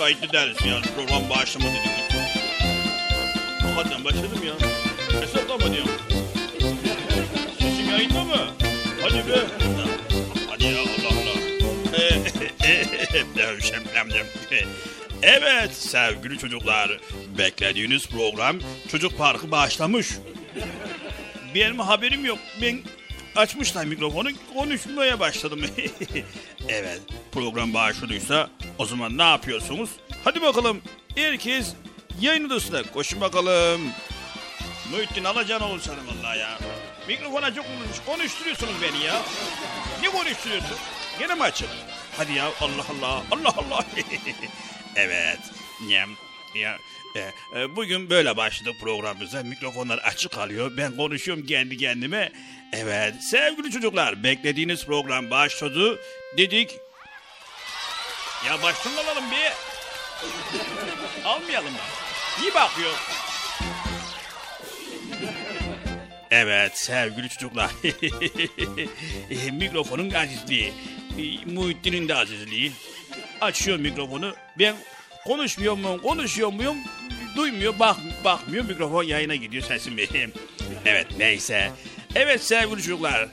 Kayıtlı deriz yani program başlamadı dedik. Hakikaten başladım ya. Hesaplama diyorum. Sesim yayında mı? Hadi be. Hadi ya Allah Allah. Evet sevgili çocuklar, beklediğiniz program Çocuk Parkı başlamış. Benim haberim yok. Ben açmışlar mikrofonu konuşmaya başladım. evet program başladıysa o zaman ne yapıyorsunuz? Hadi bakalım herkes yayın odasına koşun bakalım. Muhittin alacan olur sana vallahi ya. Mikrofona çok konuşmuş. Konuşturuyorsunuz beni ya. Ne konuşturuyorsun? Gene mi açık? Hadi ya Allah Allah. Allah Allah. evet. Ya, ya, e, e, bugün böyle başladık programımıza. Mikrofonlar açık kalıyor. Ben konuşuyorum kendi kendime. Evet sevgili çocuklar beklediğiniz program başladı. Dedik. Ya baştan alalım bir. Almayalım mı? İyi bakıyor. Evet sevgili çocuklar. E, Mikrofonun azizliği. e, Muhittin'in de azizliği. Açıyor mikrofonu. Ben konuşmuyor muyum, konuşuyor muyum? Duymuyor, bak, bakmıyor. Mikrofon yayına gidiyor sesim benim. Evet neyse. Evet sevgili çocuklar.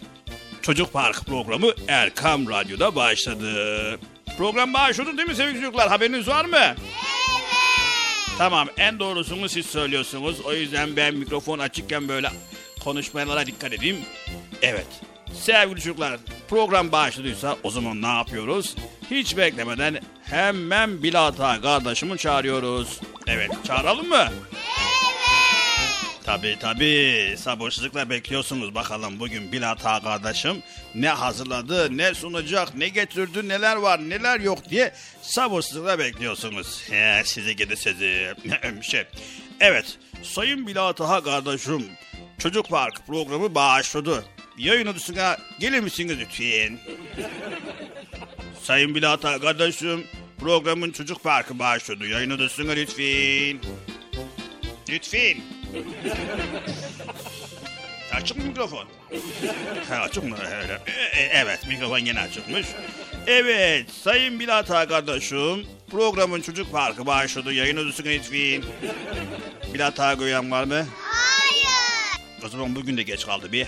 Çocuk Park programı Erkam Radyo'da başladı. Program başladı değil mi sevgili çocuklar? Haberiniz var mı? Tamam en doğrusunu siz söylüyorsunuz. O yüzden ben mikrofon açıkken böyle konuşmalara dikkat edeyim. Evet. Sevgili çocuklar program başladıysa o zaman ne yapıyoruz? Hiç beklemeden hemen Bilata kardeşimi çağırıyoruz. Evet çağıralım mı? Tabii tabii. Sabırsızlıkla bekliyorsunuz bakalım bugün Bilata kardeşim ne hazırladı, ne sunacak, ne getirdi, neler var, neler yok diye sabırsızlıkla bekliyorsunuz. He, sizi gidi sizi. şey. Evet, Sayın Bilata kardeşim, Çocuk Park programı başladı. Yayın odasına gelir misiniz lütfen? Sayın Bilata kardeşim, programın Çocuk Parkı başladı. Yayın odasına lütfen. Lütfen. Açık mikrofon? Ha, açık mı? Öyle. E, e, Evet mikrofon yine açıkmış. Evet Sayın Bilata kardeşim programın çocuk parkı başladı. Yayın odasına lütfen. Bilata koyan var mı? Hayır. O zaman bugün de geç kaldı bir.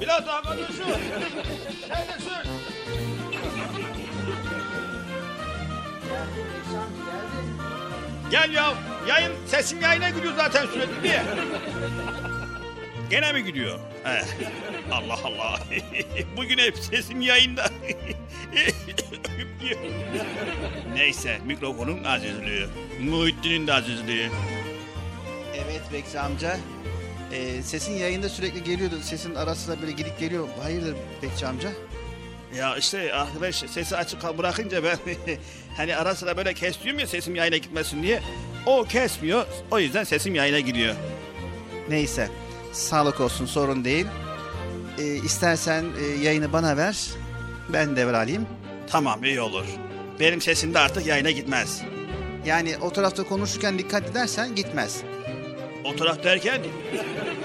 Bilata kardeşim. Neredesin? Gel ya. Yayın sesim yayına gidiyor zaten sürekli diye. Gene mi gidiyor? He. Allah Allah. Bugün hep sesim yayında. Neyse mikrofonun azizliği. Muhittin'in de azizliği. Evet Bekçi amca. Ee, sesin yayında sürekli geliyordu. Sesin arasında böyle gidip geliyor. Hayırdır Bekçi amca? Ya işte arkadaş sesi açık bırakınca ben hani ara sıra böyle kesiyorum ya sesim yayına gitmesin diye. O kesmiyor. O yüzden sesim yayına gidiyor. Neyse. Sağlık olsun sorun değil. Ee, istersen e, yayını bana ver. Ben devralayım. Tamam iyi olur. Benim sesim de artık yayına gitmez. Yani o tarafta konuşurken dikkat edersen gitmez. O taraf derken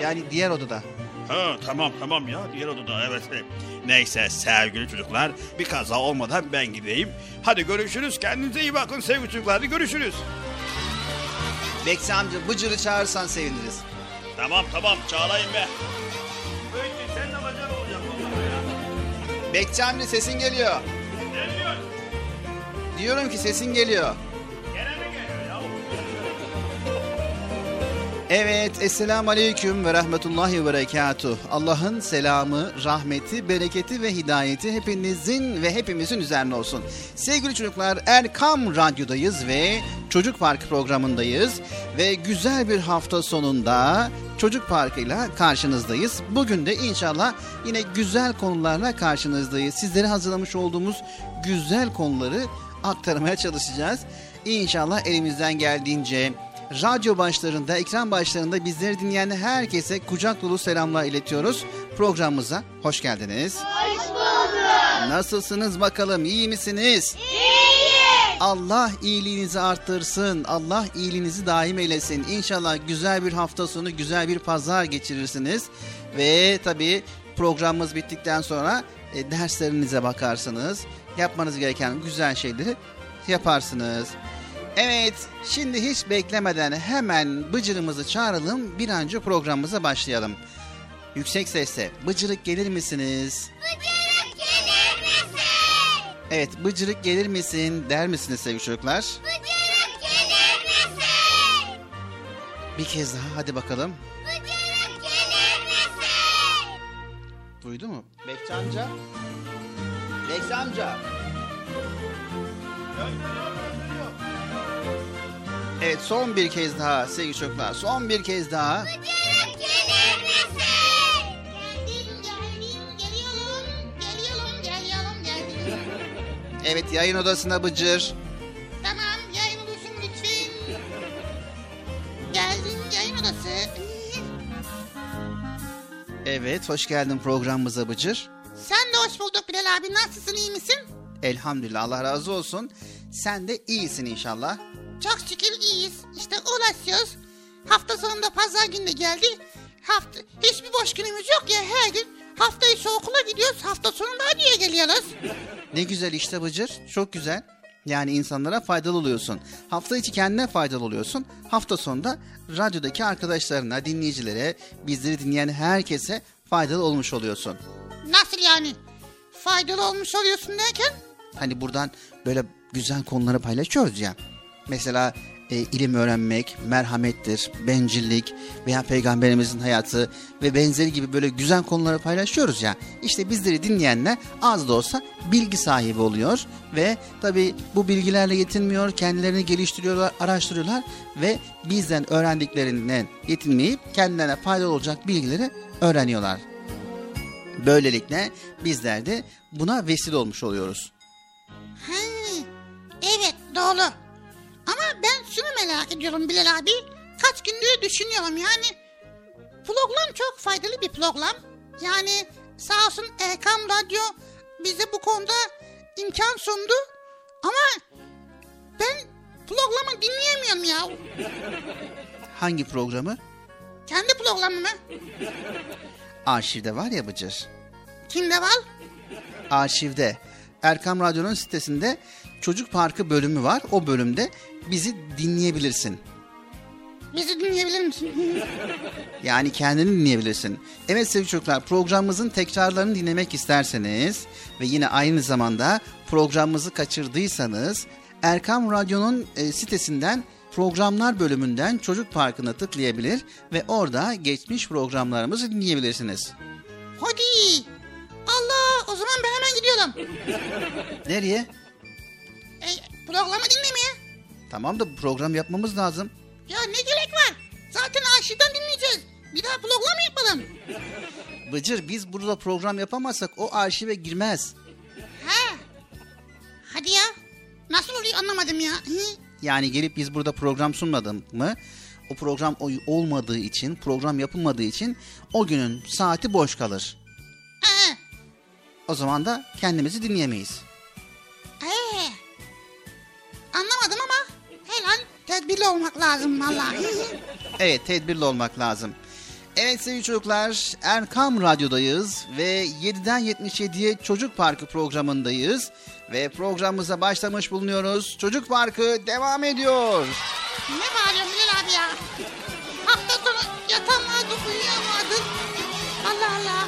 Yani diğer odada. Ha tamam tamam ya diğer odada evet. Neyse sevgili çocuklar bir kaza olmadan ben gideyim. Hadi görüşürüz kendinize iyi bakın sevgili çocuklar hadi görüşürüz. Bekçi amca Bıcır'ı çağırırsan seviniriz. Tamam tamam çağırayım be. Öyle sen de bacan olacak. Bekçi amca sesin geliyor. Diyorsun? Diyorum ki sesin geliyor. Evet, Esselamu Aleyküm ve Rahmetullahi ve Berekatuh. Allah'ın selamı, rahmeti, bereketi ve hidayeti hepinizin ve hepimizin üzerine olsun. Sevgili çocuklar, Erkam Radyo'dayız ve Çocuk Parkı programındayız. Ve güzel bir hafta sonunda Çocuk Parkı'yla karşınızdayız. Bugün de inşallah yine güzel konularla karşınızdayız. Sizlere hazırlamış olduğumuz güzel konuları aktarmaya çalışacağız. İnşallah elimizden geldiğince radyo başlarında, ekran başlarında bizleri dinleyen herkese kucak dolu selamlar iletiyoruz. Programımıza hoş geldiniz. Hoş bulduk. Nasılsınız bakalım, iyi misiniz? İyiyiz. Allah iyiliğinizi arttırsın, Allah iyiliğinizi daim eylesin. İnşallah güzel bir hafta sonu, güzel bir pazar geçirirsiniz. Ve tabii programımız bittikten sonra e, derslerinize bakarsınız. Yapmanız gereken güzel şeyleri yaparsınız. Evet, şimdi hiç beklemeden hemen Bıcır'ımızı çağıralım, bir an önce programımıza başlayalım. Yüksek sesle, Bıcırık gelir misiniz? Bıcırık gelir misin? Evet, Bıcırık gelir misin der misiniz sevgili çocuklar? Bıcırık gelir misin? Bir kez daha, hadi bakalım. Bıcırık gelir misin? Duydu mu? Bekçi amca? Bekçi amca! Evet, son bir kez daha sevgili çocuklar, son bir kez daha. Bıcırık gelir misin? Geldim geldim geliyorum geliyorum geliyorum geldim. Evet, yayın odasına Bıcır. Tamam yayın odası lütfen. Geldim yayın odası. Evet, hoş geldin programımıza Bıcır. Sen de hoş bulduk Bilal abi nasılsın iyi misin? Elhamdülillah, Allah razı olsun. Sen de iyisin inşallah. Çok şükür iyiyiz. İşte uğraşıyoruz. Hafta sonunda pazar günü de geldi. Hafta hiçbir boş günümüz yok ya her gün. Hafta içi okula gidiyoruz. Hafta sonunda radyoya geliyoruz. Ne güzel işte Bıcır, çok güzel. Yani insanlara faydalı oluyorsun. Hafta içi kendine faydalı oluyorsun. Hafta sonunda radyodaki arkadaşlarına, dinleyicilere, bizleri dinleyen herkese faydalı olmuş oluyorsun. Nasıl yani? Faydalı olmuş oluyorsun derken? Hani buradan böyle güzel konuları paylaşıyoruz ya. Mesela e, ilim öğrenmek, merhamettir, bencillik veya peygamberimizin hayatı ve benzeri gibi böyle güzel konuları paylaşıyoruz ya. İşte bizleri dinleyenler az da olsa bilgi sahibi oluyor ve tabi bu bilgilerle yetinmiyor, kendilerini geliştiriyorlar, araştırıyorlar ve bizden öğrendiklerinden yetinmeyip kendilerine faydalı olacak bilgileri öğreniyorlar. Böylelikle bizler de buna vesile olmuş oluyoruz. Ha, evet doğru. Ama ben şunu merak ediyorum Bilal abi. Kaç gündür düşünüyorum yani. Program çok faydalı bir program. Yani sağ olsun Erkam Radyo bize bu konuda imkan sundu. Ama ben programı dinleyemiyorum ya. Hangi programı? Kendi programımı. Arşivde var ya Bıcır. Kimde var? Arşivde. Erkam Radyo'nun sitesinde Çocuk Parkı bölümü var. O bölümde bizi dinleyebilirsin. Bizi dinleyebilir misin? Yani kendini dinleyebilirsin. Evet sevgili çocuklar programımızın tekrarlarını dinlemek isterseniz ve yine aynı zamanda programımızı kaçırdıysanız Erkam Radyo'nun e, sitesinden programlar bölümünden Çocuk Parkı'na tıklayabilir ve orada geçmiş programlarımızı dinleyebilirsiniz. Hadi. Allah o zaman ben hemen gidiyorum. Nereye? E, programı dinlemeye. Tamam da program yapmamız lazım. Ya ne gerek var? Zaten arşivden dinleyeceğiz. Bir daha program mı yapalım? Bıcır biz burada program yapamazsak o arşive girmez. Ha. Hadi ya. Nasıl oluyor anlamadım ya. Hı? Yani gelip biz burada program sunmadık mı? O program olmadığı için, program yapılmadığı için o günün saati boş kalır. Ha. O zaman da kendimizi dinleyemeyiz. Ee. Anlamadım ama her an tedbirli olmak lazım vallahi. Evet, tedbirli olmak lazım. Evet sevgili çocuklar, Erkam Radyo'dayız ve 7'den 77'ye Çocuk Parkı programındayız. Ve programımıza başlamış bulunuyoruz. Çocuk Parkı devam ediyor. ne bağırıyorsun Bilal abi ya? Hafta sonu yatamadı uyuyamadı. Allah Allah.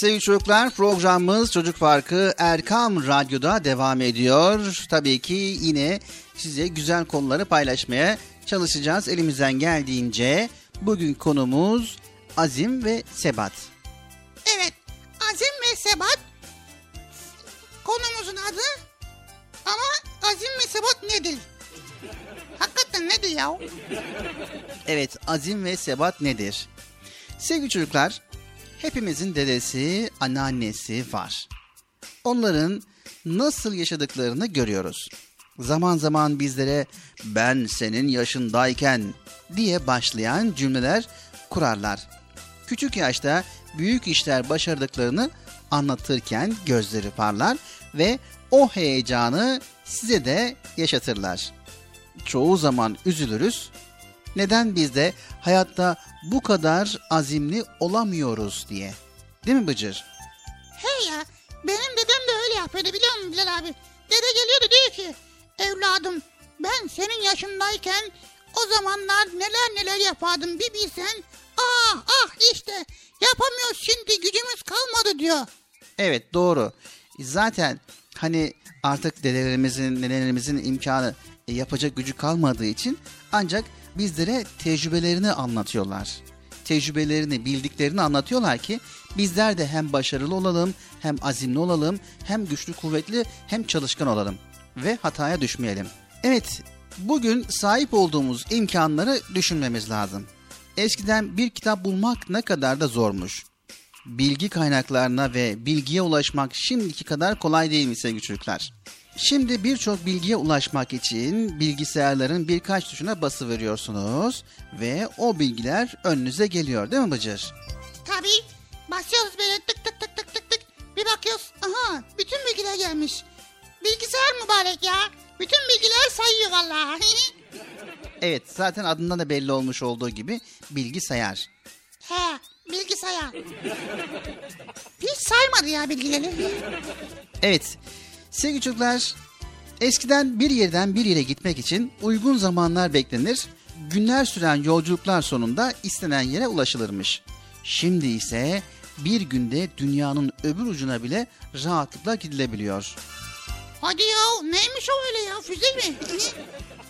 Sevgili çocuklar programımız Çocuk Parkı Erkam Radyo'da devam ediyor. Tabii ki yine size güzel konuları paylaşmaya çalışacağız elimizden geldiğince. Bugün konumuz azim ve sebat. Evet azim ve sebat konumuzun adı ama azim ve sebat nedir? Hakikaten nedir ya? Evet azim ve sebat nedir? Sevgili çocuklar hepimizin dedesi, anneannesi var. Onların nasıl yaşadıklarını görüyoruz. Zaman zaman bizlere ben senin yaşındayken diye başlayan cümleler kurarlar. Küçük yaşta büyük işler başardıklarını anlatırken gözleri parlar ve o heyecanı size de yaşatırlar. Çoğu zaman üzülürüz. Neden biz de hayatta bu kadar azimli olamıyoruz diye. Değil mi Bıcır? He ya benim dedem de öyle yapıyordu biliyor musun Bilal abi? Dede geliyordu diyor ki evladım ben senin yaşındayken o zamanlar neler neler yapardım bir bilsen. Ah ah işte yapamıyoruz şimdi gücümüz kalmadı diyor. Evet doğru. Zaten hani artık dedelerimizin, nenelerimizin imkanı e, yapacak gücü kalmadığı için ancak bizlere tecrübelerini anlatıyorlar. Tecrübelerini, bildiklerini anlatıyorlar ki bizler de hem başarılı olalım, hem azimli olalım, hem güçlü, kuvvetli, hem çalışkan olalım ve hataya düşmeyelim. Evet, bugün sahip olduğumuz imkanları düşünmemiz lazım. Eskiden bir kitap bulmak ne kadar da zormuş bilgi kaynaklarına ve bilgiye ulaşmak şimdiki kadar kolay değil mi sevgili çocuklar? Şimdi birçok bilgiye ulaşmak için bilgisayarların birkaç tuşuna bası veriyorsunuz ve o bilgiler önünüze geliyor değil mi Bıcır? Tabii basıyoruz böyle tık tık tık tık tık tık bir bakıyoruz aha bütün bilgiler gelmiş. Bilgisayar mübarek ya bütün bilgiler sayıyor vallahi. Evet zaten adından da belli olmuş olduğu gibi bilgisayar. He bilgisayar. Hiç saymadı ya bilgileri. Evet sevgili çocuklar eskiden bir yerden bir yere gitmek için uygun zamanlar beklenir. Günler süren yolculuklar sonunda istenen yere ulaşılırmış. Şimdi ise bir günde dünyanın öbür ucuna bile rahatlıkla gidilebiliyor. Hadi ya neymiş o öyle ya füze mi?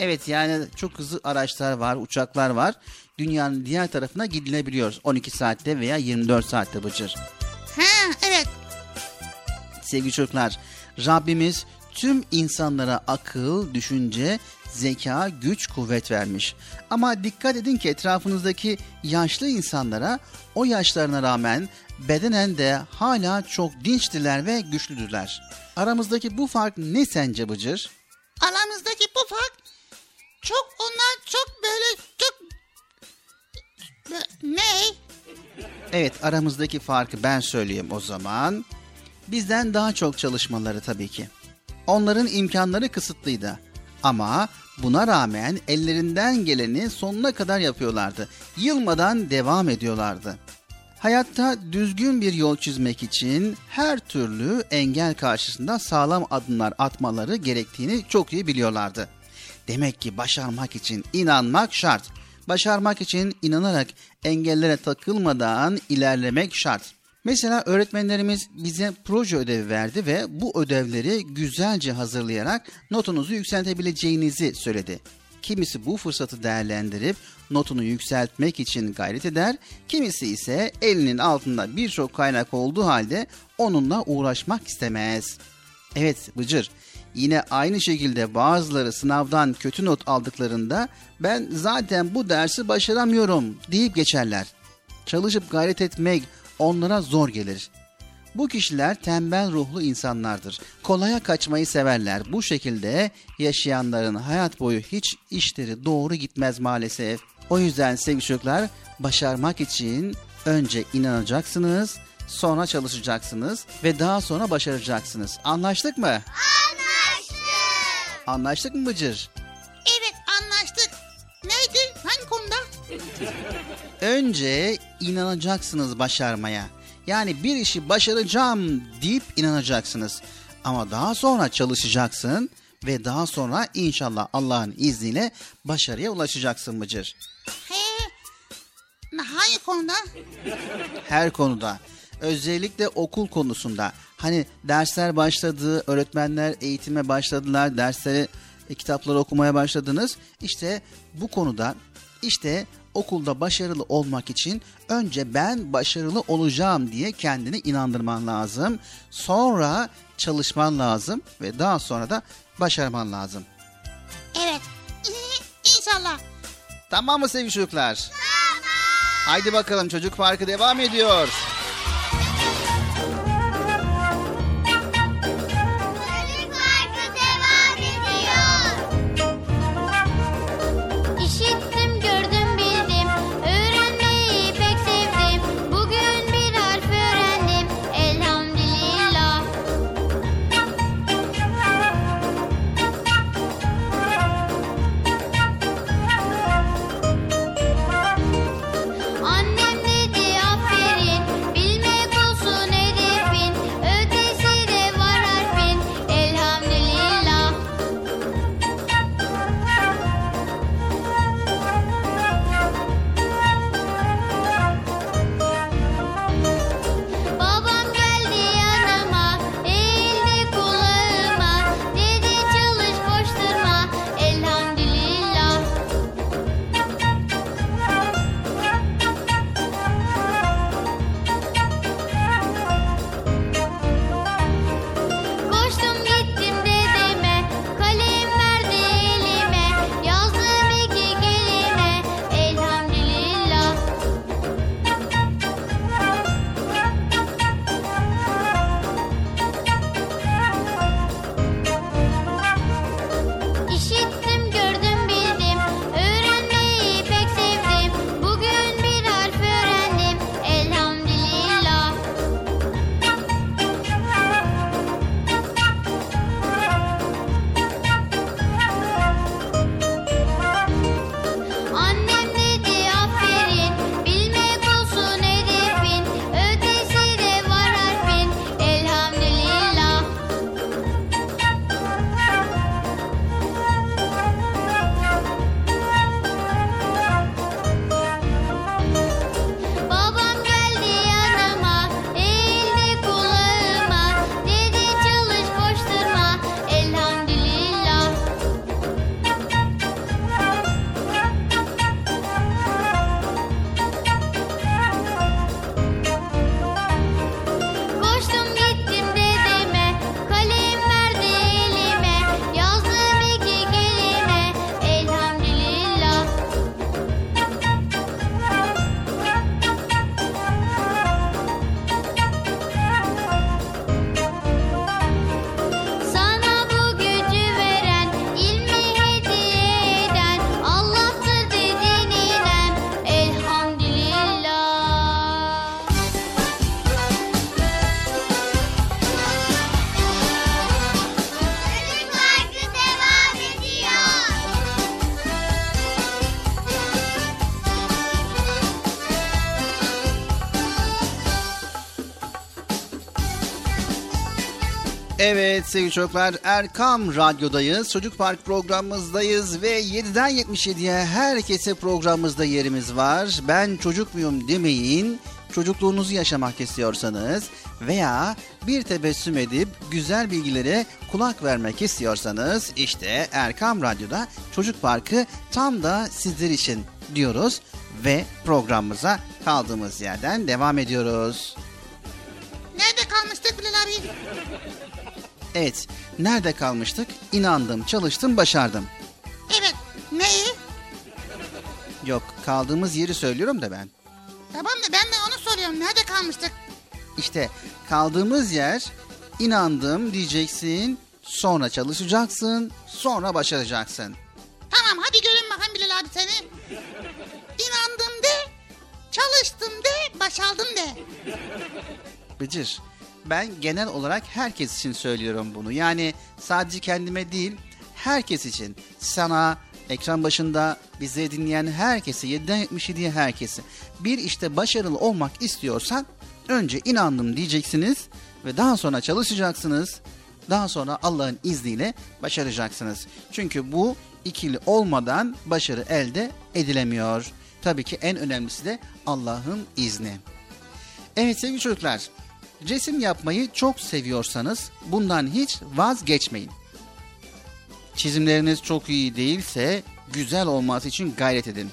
Evet yani çok hızlı araçlar var, uçaklar var. Dünyanın diğer tarafına gidilebiliyor 12 saatte veya 24 saatte Bıcır. He evet Sevgili çocuklar, Rabbimiz tüm insanlara akıl, düşünce, zeka, güç, kuvvet vermiş. Ama dikkat edin ki etrafınızdaki yaşlı insanlara o yaşlarına rağmen bedenen de hala çok dinçtiler ve güçlüdürler. Aramızdaki bu fark ne sence Bıcır? aramızdaki bu fark çok onlar çok böyle çok ne? Evet aramızdaki farkı ben söyleyeyim o zaman. Bizden daha çok çalışmaları tabii ki. Onların imkanları kısıtlıydı. Ama buna rağmen ellerinden geleni sonuna kadar yapıyorlardı. Yılmadan devam ediyorlardı. Hayatta düzgün bir yol çizmek için her türlü engel karşısında sağlam adımlar atmaları gerektiğini çok iyi biliyorlardı. Demek ki başarmak için inanmak şart. Başarmak için inanarak engellere takılmadan ilerlemek şart. Mesela öğretmenlerimiz bize proje ödevi verdi ve bu ödevleri güzelce hazırlayarak notunuzu yükseltebileceğinizi söyledi. Kimisi bu fırsatı değerlendirip notunu yükseltmek için gayret eder, kimisi ise elinin altında birçok kaynak olduğu halde onunla uğraşmak istemez. Evet Bıcır, yine aynı şekilde bazıları sınavdan kötü not aldıklarında ben zaten bu dersi başaramıyorum deyip geçerler. Çalışıp gayret etmek onlara zor gelir. Bu kişiler tembel ruhlu insanlardır. Kolaya kaçmayı severler. Bu şekilde yaşayanların hayat boyu hiç işleri doğru gitmez maalesef. O yüzden sevgili çocuklar başarmak için önce inanacaksınız, sonra çalışacaksınız ve daha sonra başaracaksınız. Anlaştık mı? Anlaştık. Anlaştık mı Bıcır? Evet anlaştık. Neydi? Hangi konuda? Önce inanacaksınız başarmaya. Yani bir işi başaracağım deyip inanacaksınız. Ama daha sonra çalışacaksın ve daha sonra inşallah Allah'ın izniyle başarıya ulaşacaksın Bıcır. He. Hangi konuda? Her konuda. Özellikle okul konusunda. Hani dersler başladı, öğretmenler eğitime başladılar, dersleri, e, kitapları okumaya başladınız. İşte bu konuda işte okulda başarılı olmak için önce ben başarılı olacağım diye kendini inandırman lazım. Sonra çalışman lazım ve daha sonra da başarman lazım. Evet. İnşallah. Tamam mı sevgili çocuklar? Tamam. Haydi bakalım çocuk parkı devam ediyor. Sevgili çocuklar Erkam Radyo'dayız. Çocuk Park programımızdayız ve 7'den 77'ye herkese programımızda yerimiz var. Ben çocuk muyum demeyin. Çocukluğunuzu yaşamak istiyorsanız veya bir tebessüm edip güzel bilgilere kulak vermek istiyorsanız işte Erkam Radyo'da Çocuk Parkı tam da sizler için diyoruz ve programımıza kaldığımız yerden devam ediyoruz. Nerede kalmıştık Bilal abi? Evet, nerede kalmıştık? İnandım, çalıştım, başardım. Evet. Neyi? Yok, kaldığımız yeri söylüyorum da ben. Tamam da ben de onu soruyorum. Nerede kalmıştık? İşte kaldığımız yer inandım diyeceksin, sonra çalışacaksın, sonra başaracaksın. Tamam hadi görün bakalım Bilal abi seni. İnandım de, çalıştım de, başardım de. Bıcır, ben genel olarak herkes için söylüyorum bunu. Yani sadece kendime değil, herkes için. Sana, ekran başında bizi dinleyen herkese, 7'den 77'ye herkese. Bir işte başarılı olmak istiyorsan önce inandım diyeceksiniz ve daha sonra çalışacaksınız. Daha sonra Allah'ın izniyle başaracaksınız. Çünkü bu ikili olmadan başarı elde edilemiyor. Tabii ki en önemlisi de Allah'ın izni. Evet sevgili çocuklar, resim yapmayı çok seviyorsanız bundan hiç vazgeçmeyin. Çizimleriniz çok iyi değilse güzel olması için gayret edin.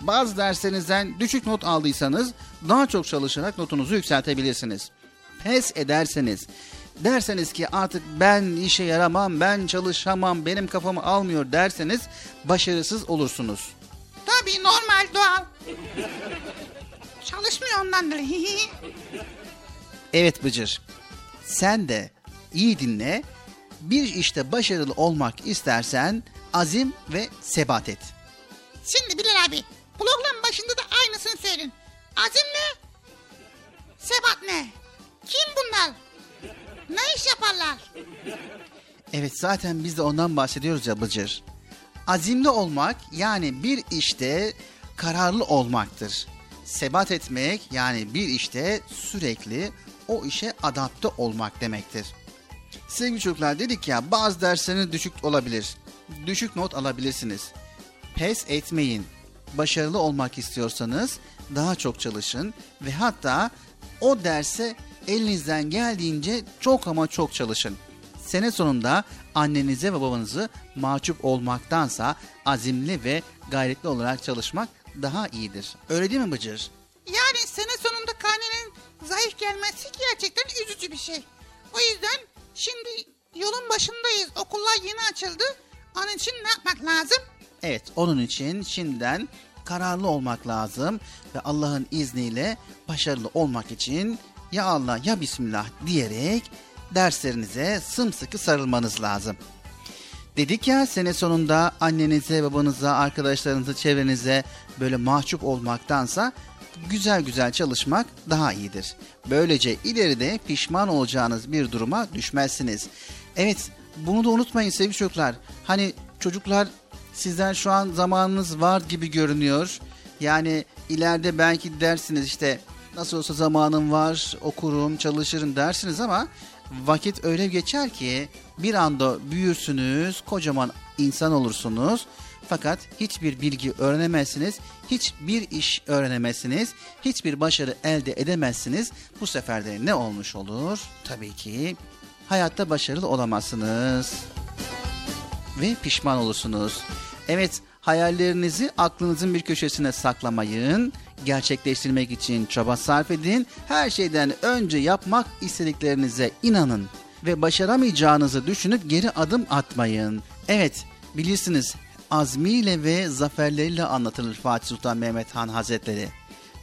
Bazı derslerinizden düşük not aldıysanız daha çok çalışarak notunuzu yükseltebilirsiniz. Pes ederseniz, derseniz ki artık ben işe yaramam, ben çalışamam, benim kafamı almıyor derseniz başarısız olursunuz. Tabii normal doğal. Çalışmıyor ondandır. Evet Bıcır, sen de iyi dinle. Bir işte başarılı olmak istersen azim ve sebat et. Şimdi Bilal abi program başında da aynısını söyledin. Azim ne? Sebat ne? Kim bunlar? Ne iş yaparlar? Evet zaten biz de ondan bahsediyoruz ya Bıcır. Azimli olmak yani bir işte kararlı olmaktır. Sebat etmek yani bir işte sürekli o işe adapte olmak demektir. Sevgili çocuklar dedik ya bazı dersleriniz düşük olabilir. Düşük not alabilirsiniz. Pes etmeyin. Başarılı olmak istiyorsanız daha çok çalışın ve hatta o derse elinizden geldiğince çok ama çok çalışın. Sene sonunda annenize ve babanızı mahcup olmaktansa azimli ve gayretli olarak çalışmak daha iyidir. Öyle değil mi Bıcır? Yani sene sonunda karnenin zayıf gelmesi gerçekten üzücü bir şey. O yüzden şimdi yolun başındayız. Okullar yeni açıldı. Onun için ne yapmak lazım? Evet, onun için şimdiden kararlı olmak lazım ve Allah'ın izniyle başarılı olmak için ya Allah ya Bismillah diyerek derslerinize sımsıkı sarılmanız lazım. Dedik ya sene sonunda annenize, babanıza, arkadaşlarınıza, çevrenize böyle mahcup olmaktansa güzel güzel çalışmak daha iyidir. Böylece ileride pişman olacağınız bir duruma düşmezsiniz. Evet bunu da unutmayın sevgili çocuklar. Hani çocuklar sizden şu an zamanınız var gibi görünüyor. Yani ileride belki dersiniz işte nasıl olsa zamanım var okurum çalışırım dersiniz ama vakit öyle geçer ki bir anda büyürsünüz kocaman insan olursunuz. Fakat hiçbir bilgi öğrenemezsiniz, hiçbir iş öğrenemezsiniz, hiçbir başarı elde edemezsiniz. Bu sefer de ne olmuş olur? Tabii ki hayatta başarılı olamazsınız ve pişman olursunuz. Evet, hayallerinizi aklınızın bir köşesine saklamayın. Gerçekleştirmek için çaba sarf edin. Her şeyden önce yapmak istediklerinize inanın ve başaramayacağınızı düşünüp geri adım atmayın. Evet, bilirsiniz azmiyle ve zaferleriyle anlatılır Fatih Sultan Mehmet Han Hazretleri.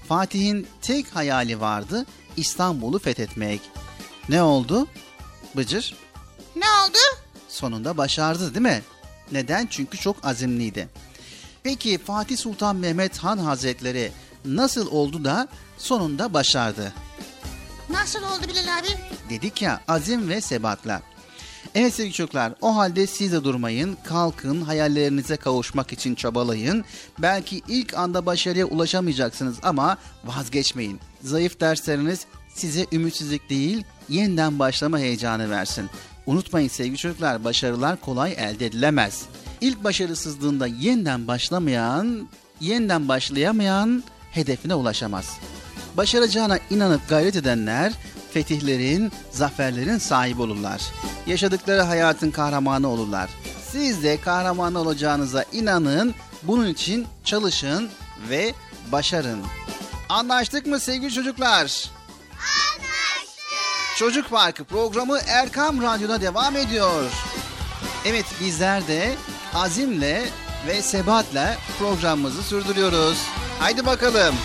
Fatih'in tek hayali vardı İstanbul'u fethetmek. Ne oldu? Bıcır Ne oldu? sonunda başardı değil mi? Neden? Çünkü çok azimliydi. Peki Fatih Sultan Mehmet Han Hazretleri nasıl oldu da sonunda başardı? Nasıl oldu Bilal abi? Dedik ya azim ve sebatla. Evet sevgili çocuklar o halde siz de durmayın, kalkın, hayallerinize kavuşmak için çabalayın. Belki ilk anda başarıya ulaşamayacaksınız ama vazgeçmeyin. Zayıf dersleriniz size ümitsizlik değil, yeniden başlama heyecanı versin. Unutmayın sevgili çocuklar, başarılar kolay elde edilemez. İlk başarısızlığında yeniden başlamayan, yeniden başlayamayan hedefine ulaşamaz. Başaracağına inanıp gayret edenler fetihlerin, zaferlerin sahibi olurlar. Yaşadıkları hayatın kahramanı olurlar. Siz de kahraman olacağınıza inanın, bunun için çalışın ve başarın. Anlaştık mı sevgili çocuklar? Anlaştık. Çocuk Parkı programı Erkam Radyo'da devam ediyor. Evet bizler de azimle ve sebatle programımızı sürdürüyoruz. Haydi bakalım.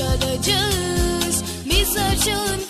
başaracağız. Biz açın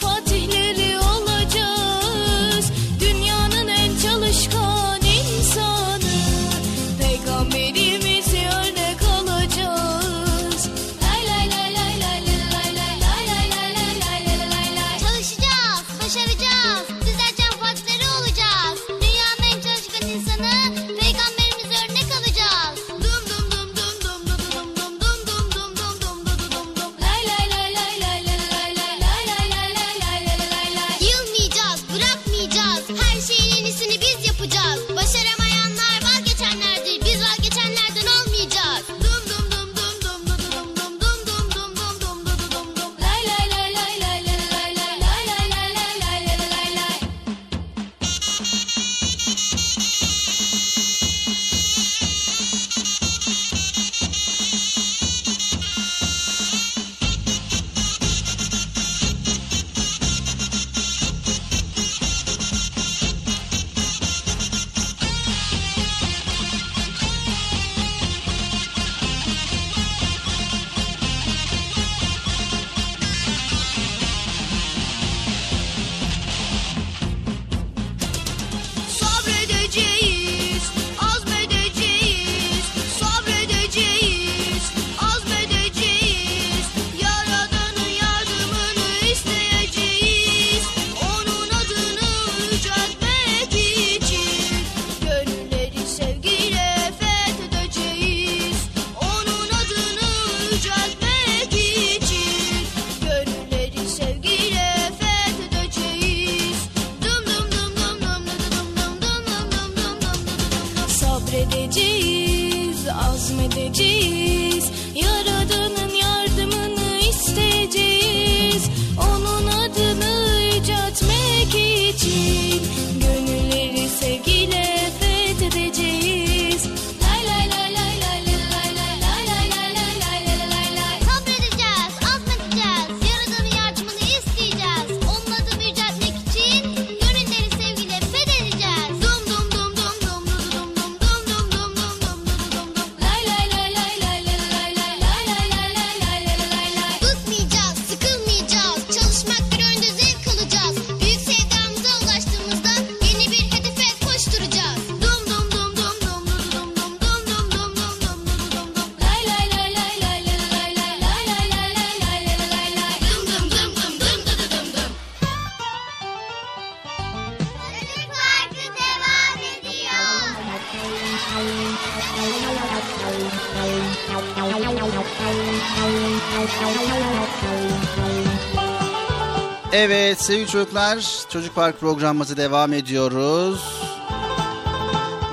sevgili çocuklar Çocuk Park programımızı devam ediyoruz.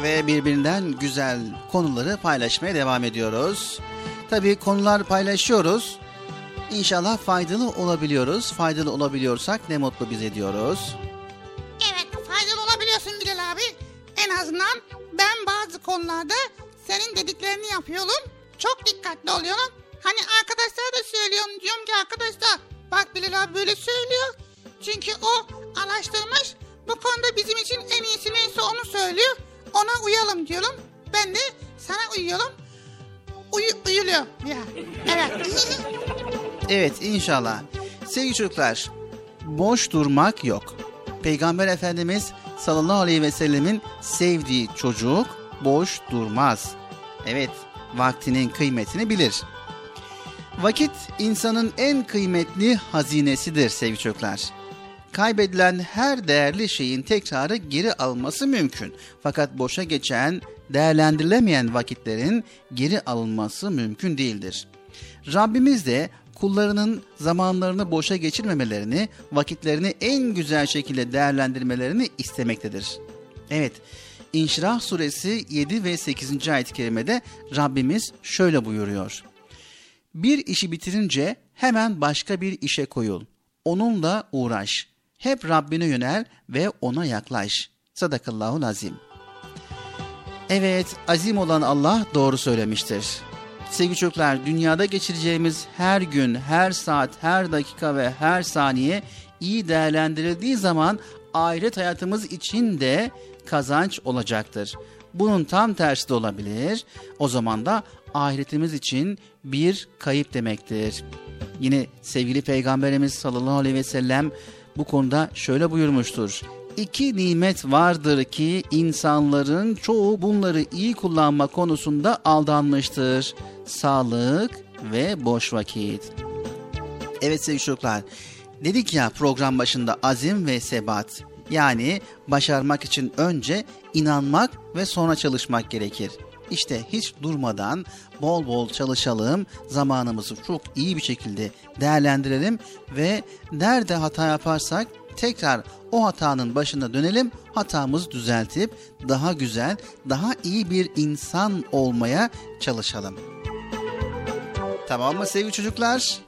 Ve birbirinden güzel konuları paylaşmaya devam ediyoruz. Tabii konular paylaşıyoruz. İnşallah faydalı olabiliyoruz. Faydalı olabiliyorsak ne mutlu bize diyoruz. Evet faydalı olabiliyorsun Bilal abi. En azından ben bazı konularda senin dediklerini yapıyorum. Çok dikkatli oluyorum. Hani arkadaşlara da söylüyorum. Diyorum ki arkadaşlar bak Bilal abi böyle söylüyor. Çünkü o araştırmış. Bu konuda bizim için en iyisi neyse onu söylüyor. Ona uyalım diyorum. Ben de sana uyuyorum. Uyu, uyuluyor. Ya. Evet. Evet inşallah. Sevgili çocuklar, boş durmak yok. Peygamber Efendimiz sallallahu aleyhi ve sellemin sevdiği çocuk boş durmaz. Evet, vaktinin kıymetini bilir. Vakit insanın en kıymetli hazinesidir sevgili çocuklar. Kaybedilen her değerli şeyin tekrarı geri alması mümkün. Fakat boşa geçen, değerlendirilemeyen vakitlerin geri alınması mümkün değildir. Rabbimiz de kullarının zamanlarını boşa geçirmemelerini, vakitlerini en güzel şekilde değerlendirmelerini istemektedir. Evet, İnşirah suresi 7 ve 8. ayet-i kerimede Rabbimiz şöyle buyuruyor. Bir işi bitirince hemen başka bir işe koyul. Onunla uğraş. Hep Rabbine yönel ve ona yaklaş. Sadakallahu azim. Evet, azim olan Allah doğru söylemiştir. Sevgili çocuklar, dünyada geçireceğimiz her gün, her saat, her dakika ve her saniye iyi değerlendirildiği zaman ahiret hayatımız için de kazanç olacaktır. Bunun tam tersi de olabilir. O zaman da ahiretimiz için bir kayıp demektir. Yine sevgili Peygamberimiz sallallahu aleyhi ve sellem bu konuda şöyle buyurmuştur. İki nimet vardır ki insanların çoğu bunları iyi kullanma konusunda aldanmıştır. Sağlık ve boş vakit. Evet sevgili çocuklar, dedik ya program başında azim ve sebat. Yani başarmak için önce inanmak ve sonra çalışmak gerekir. İşte hiç durmadan bol bol çalışalım, zamanımızı çok iyi bir şekilde değerlendirelim ve nerede hata yaparsak tekrar o hatanın başına dönelim, hatamızı düzeltip daha güzel, daha iyi bir insan olmaya çalışalım. Tamam mı sevgili çocuklar?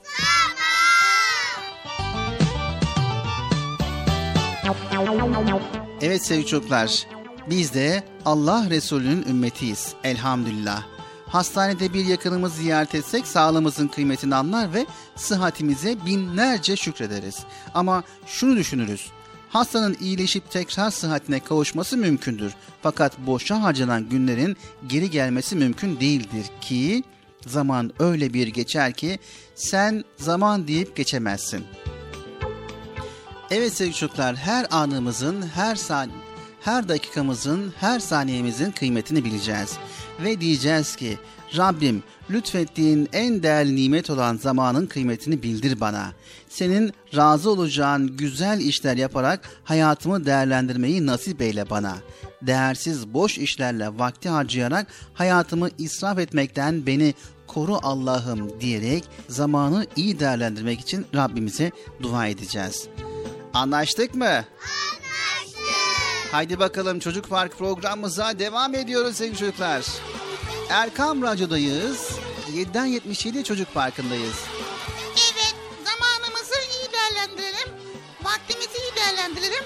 Evet sevgili çocuklar, biz de Allah Resulü'nün ümmetiyiz elhamdülillah. Hastanede bir yakınımız ziyaret etsek sağlığımızın kıymetini anlar ve sıhhatimize binlerce şükrederiz. Ama şunu düşünürüz. Hastanın iyileşip tekrar sıhhatine kavuşması mümkündür. Fakat boşa harcanan günlerin geri gelmesi mümkün değildir ki zaman öyle bir geçer ki sen zaman deyip geçemezsin. Evet sevgili çocuklar her anımızın, her san her dakikamızın, her saniyemizin kıymetini bileceğiz. Ve diyeceğiz ki Rabbim lütfettiğin en değerli nimet olan zamanın kıymetini bildir bana. Senin razı olacağın güzel işler yaparak hayatımı değerlendirmeyi nasip eyle bana. Değersiz boş işlerle vakti harcayarak hayatımı israf etmekten beni koru Allah'ım diyerek zamanı iyi değerlendirmek için Rabbimize dua edeceğiz. Anlaştık mı? Anlaştık. Haydi bakalım Çocuk Park programımıza devam ediyoruz sevgili çocuklar. Erkam Radyo'dayız. 7'den 77 Çocuk Parkı'ndayız. Evet, zamanımızı iyi değerlendirelim. Vaktimizi iyi değerlendirelim.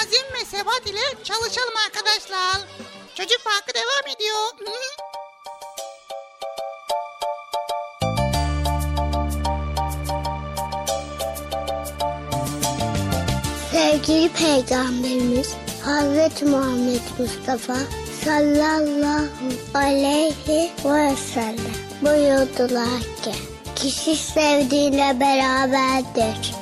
Azim ve sebat ile çalışalım arkadaşlar. Çocuk Parkı devam ediyor. Sevgili Peygamberimiz Hazreti Muhammed Mustafa sallallahu aleyhi ve sellem buyurdular ki kişi sevdiğiyle beraberdir.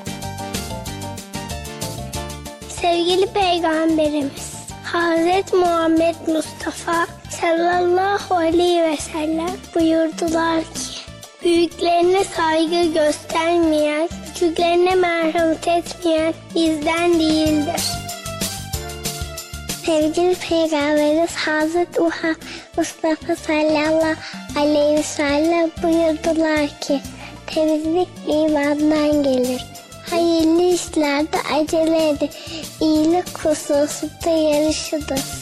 Sevgili Peygamberimiz Hazreti Muhammed Mustafa sallallahu aleyhi ve sellem buyurdular ki Büyüklerine saygı göstermeyen, küçüklerine merhamet etmeyen bizden değildir. Sevgili Peygamberimiz Hazreti Muhammed Mustafa sallallahu aleyhi ve sellem buyurdular ki temizlik imandan gelir. Hayırlı işlerde acele edin. İyilik hususunda yarışınız.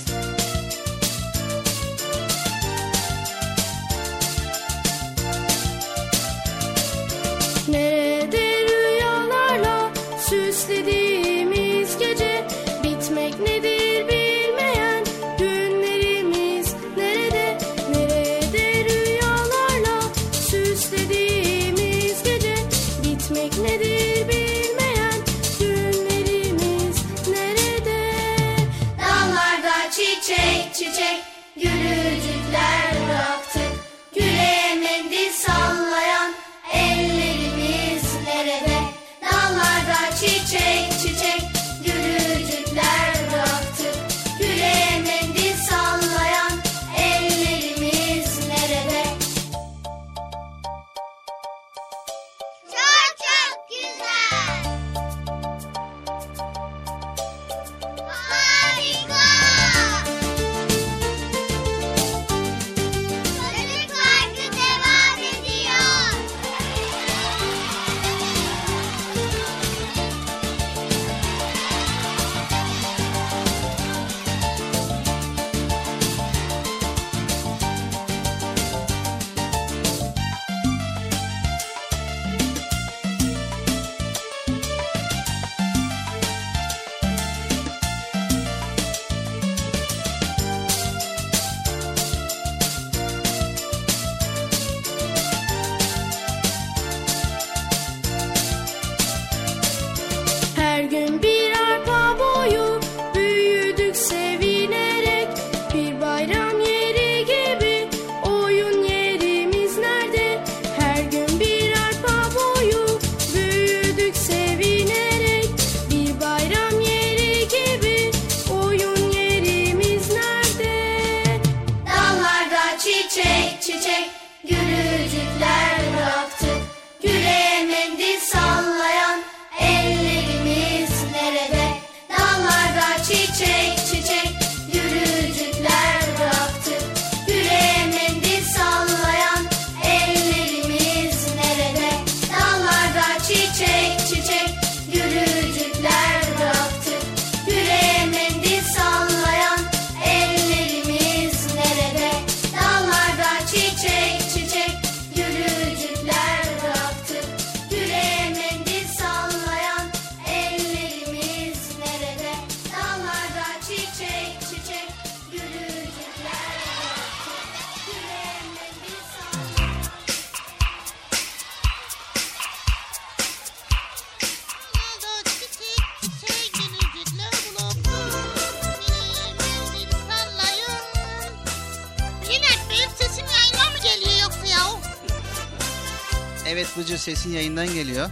Yayından geliyor.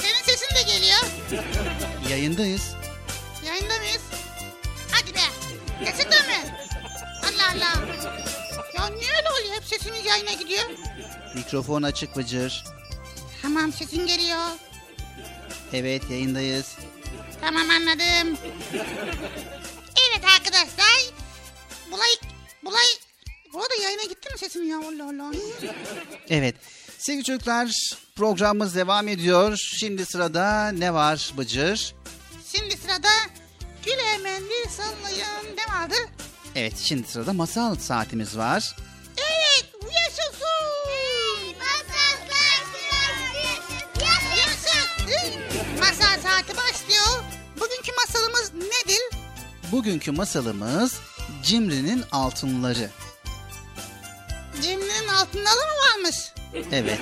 Senin sesin de geliyor. Yayındayız. Yayında mıyız? Hadi be. Sesin de mi? Allah Allah. Ya niye öyle oluyor? Hep sesimiz yayına gidiyor. Mikrofon açık Bıcır. Tamam sesin geliyor. Evet yayındayız. Tamam anladım. Evet arkadaşlar. Bulay, bulay. Bu arada yayına gitti mi sesim ya? Allah Allah. Evet. Sevgili çocuklar programımız devam ediyor. Şimdi sırada ne var Bıcır? Şimdi sırada Güle el sallayın ne vardı? Evet şimdi sırada masal saatimiz var. Evet yaşasın. Masal saati başlıyor. Bugünkü masalımız nedir? Bugünkü masalımız Cimri'nin altınları. Cimrinin altındalı mı varmış? Evet.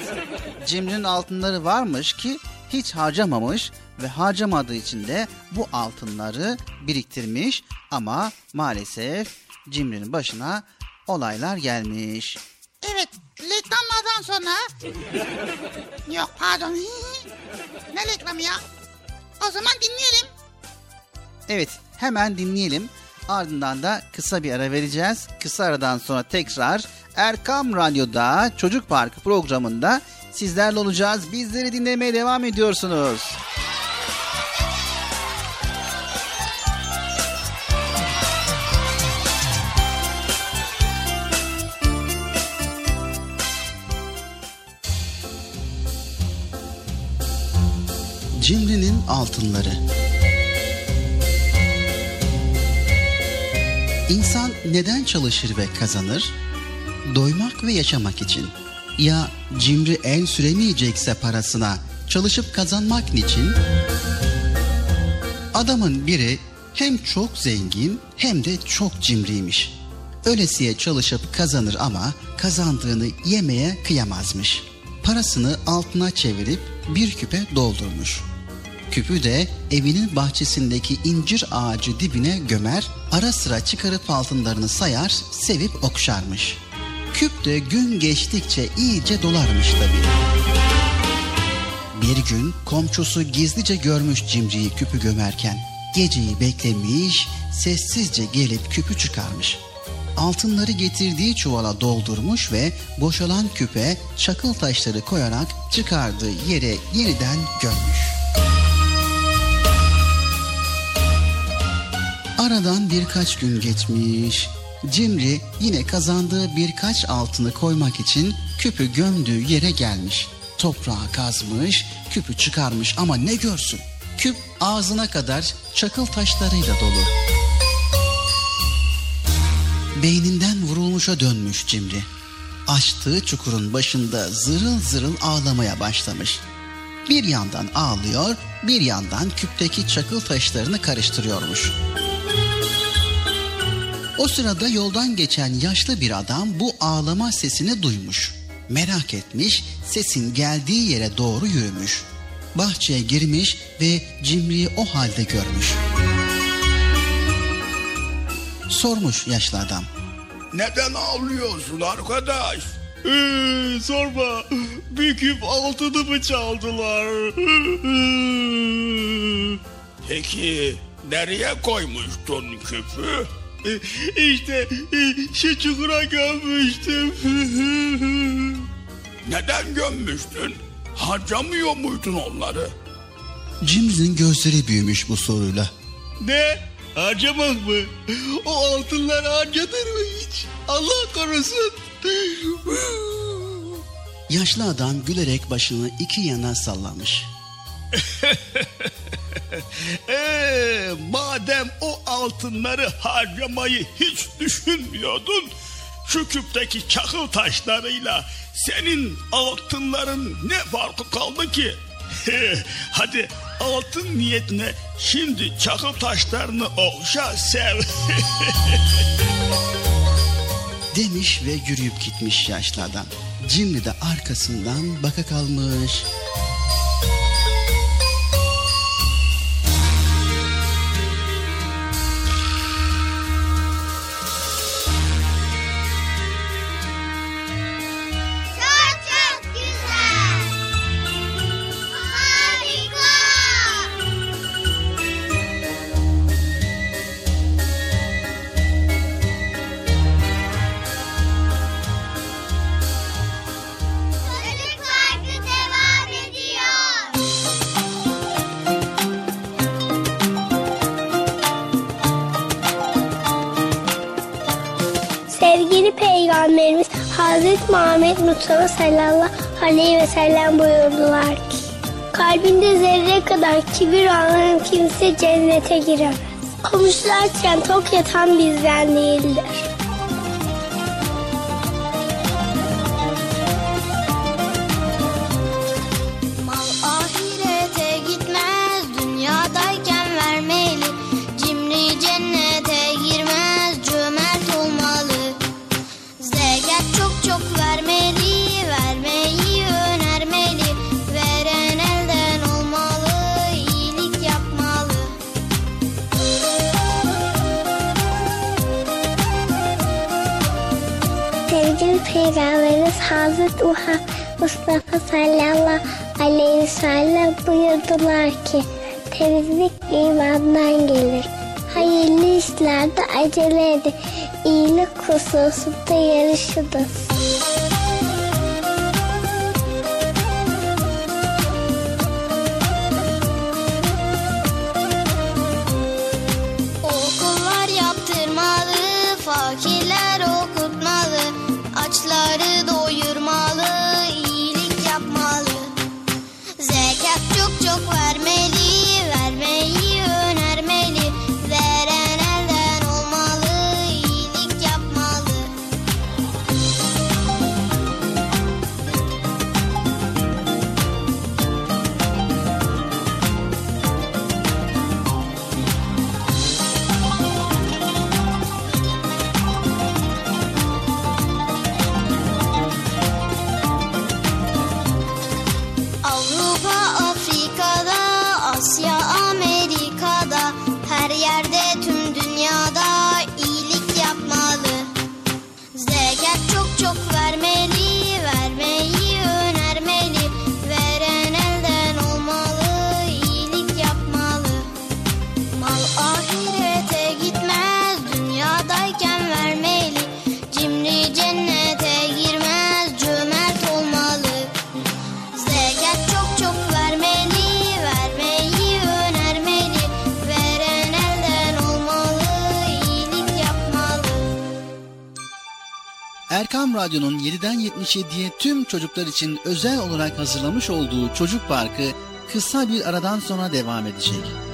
Cimri'nin altınları varmış ki hiç harcamamış ve harcamadığı için de bu altınları biriktirmiş ama maalesef Cimri'nin başına olaylar gelmiş. Evet reklamlardan sonra... Yok pardon. ne reklamı ya? O zaman dinleyelim. Evet hemen dinleyelim. Ardından da kısa bir ara vereceğiz. Kısa aradan sonra tekrar Erkam Radyo'da Çocuk Parkı programında sizlerle olacağız. Bizleri dinlemeye devam ediyorsunuz. Cimri'nin altınları. İnsan neden çalışır ve kazanır? Doymak ve yaşamak için. Ya cimri el süremeyecekse parasına çalışıp kazanmak niçin? Adamın biri hem çok zengin hem de çok cimriymiş. Ölesiye çalışıp kazanır ama kazandığını yemeye kıyamazmış. Parasını altına çevirip bir küpe doldurmuş. Küpü de evinin bahçesindeki incir ağacı dibine gömer, ara sıra çıkarıp altınlarını sayar, sevip okşarmış. Küp de gün geçtikçe iyice dolarmış tabii. Bir gün komşusu gizlice görmüş cimriyi küpü gömerken. Geceyi beklemiş, sessizce gelip küpü çıkarmış. Altınları getirdiği çuvala doldurmuş ve boşalan küpe çakıl taşları koyarak çıkardığı yere yeniden gömmüş. Aradan birkaç gün geçmiş. Cimri yine kazandığı birkaç altını koymak için küpü gömdüğü yere gelmiş. Toprağa kazmış, küpü çıkarmış ama ne görsün? Küp ağzına kadar çakıl taşlarıyla dolu. Beyninden vurulmuşa dönmüş Cimri. Açtığı çukurun başında zırıl zırıl ağlamaya başlamış. Bir yandan ağlıyor, bir yandan küpteki çakıl taşlarını karıştırıyormuş. O sırada yoldan geçen yaşlı bir adam bu ağlama sesini duymuş. Merak etmiş, sesin geldiği yere doğru yürümüş. Bahçeye girmiş ve Cimri'yi o halde görmüş. Sormuş yaşlı adam. Neden ağlıyorsun arkadaş? Ee, sorma. Bir küp altınımı çaldılar. Peki nereye koymuştun küpü? İşte şu çukura gömmüştüm. Neden gömmüştün? Harcamıyor muydun onları? Cimri'nin gözleri büyümüş bu soruyla. Ne? Harcamak mı? O altınlar harcanır mı hiç? Allah korusun. Yaşlı adam gülerek başını iki yana sallamış. Ee, madem o altınları harcamayı hiç düşünmüyordun, şu küpteki çakıl taşlarıyla senin altınların ne farkı kaldı ki? Hadi altın niyetine şimdi çakıl taşlarını okşa sev. Demiş ve yürüyüp gitmiş yaşlı adam. Cimri de arkasından baka kalmış. Muhammed Mustafa sallallahu aleyhi ve sellem buyurdular ki kalbinde zerre kadar kibir olan kimse cennete giremez. Komşularken tok yatan bizden değildir. var ki temizlik imandan gelir. Hayırlı işlerde acele edin. İyilik hususunda yarışınız. içi diye tüm çocuklar için özel olarak hazırlamış olduğu çocuk parkı kısa bir aradan sonra devam edecek.